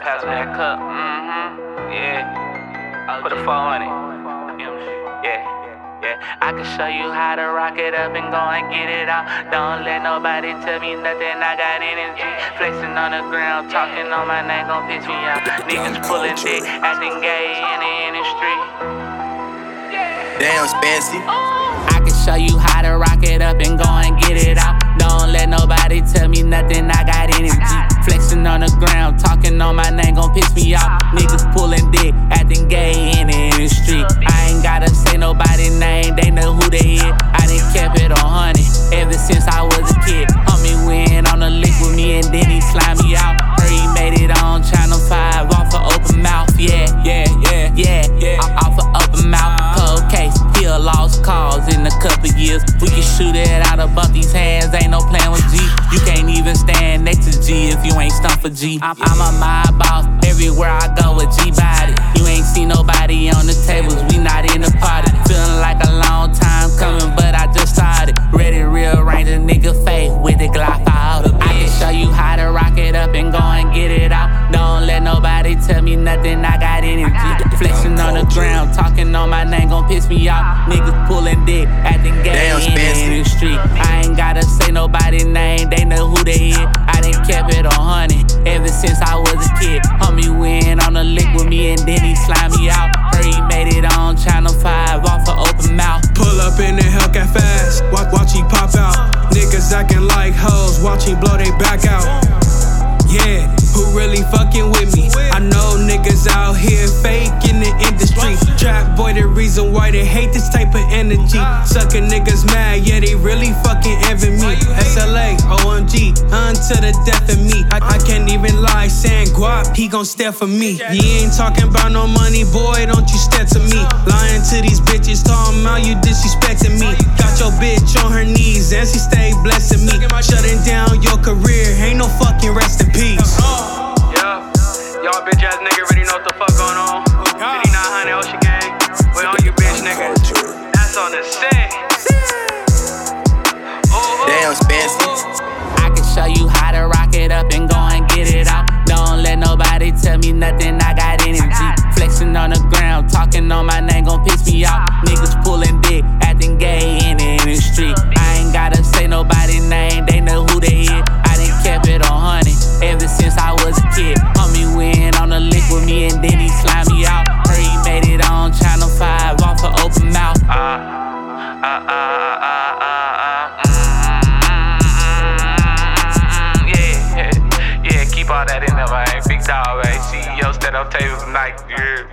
Pass me that cup. Mm-hmm. Yeah. Put a phone on it. Yeah. Yeah, I can show you how to rock it up and go and get it out. Don't let nobody tell me nothing. I got energy. Flexing on the ground, talking on my name, gon' piss me out. Niggas pulling dick, acting gay in the industry. Damn, Spancy. I can show you how to rock it up and go and get it out. Don't let nobody tell me nothing. I got. Flexing on the ground, talking on my name, gon' piss me off. Niggas pulling dick, acting gay in the industry. I ain't gotta say nobody name, they know who they is. I done kept it on honey ever since I was a kid. Homie went on a lick with me and then he slimed me out. Heard he made it on Channel 5 off of open mouth. Yeah, yeah, yeah, yeah, yeah. Off of open mouth. Cold case, he'll lost cause in a couple years. We can shoot it out of both ain't stumped for G. I'm, a mob boss, everywhere I go with G body. You ain't see nobody on the tables, we not in the party. Feeling like a long time coming, but I just started. Ready to rearrange a nigga face with the Glock out of I can show you how to rock it up and go and get it out. Don't let nobody tell me nothing, I got energy. Flexing on the ground, talking on my name, gon' piss me off. Niggas pulling dick, acting gay in the industry. I ain't gotta say nobody name, they know who they he slimed me out. He made it on Channel 5 off of open mouth. Pull up in the Hellcat fast, watch, watch he pop out. Niggas acting like hoes, watch him blow they back out. Yeah, who really fucking with me? I know niggas out here fake in the industry. Trapboiii, the reason why they hate this type of energy. Sucking niggas mad, yeah, they really fucking envy me. SLA, OMG, unto the death of me. I, I can't even lie, saying guap, he gon' stare for me. He ain't talking about no money, boy, don't you stare to me. Lying to these bitches, talking about you disrespecting me. Got your bitch on her knees, and she stay blessing me. Shutting down your career, ain't no fucking rest in peace. Uh-huh. Yeah, y'all bitch ass nigga already know what the fuck going on. 5900 Ocean Gang, we on you bitch nigga. That's on the set. Flexing on the ground, talking on my name, gon' piss me off. Niggas pulling dick, acting gay in the industry. I ain't gotta say nobody name, they know who they is. I done kept it on honey ever since I was a kid. Homie went on the lick with me and then he slimed dog, man. CEO, stand up tables tonight. Yeah.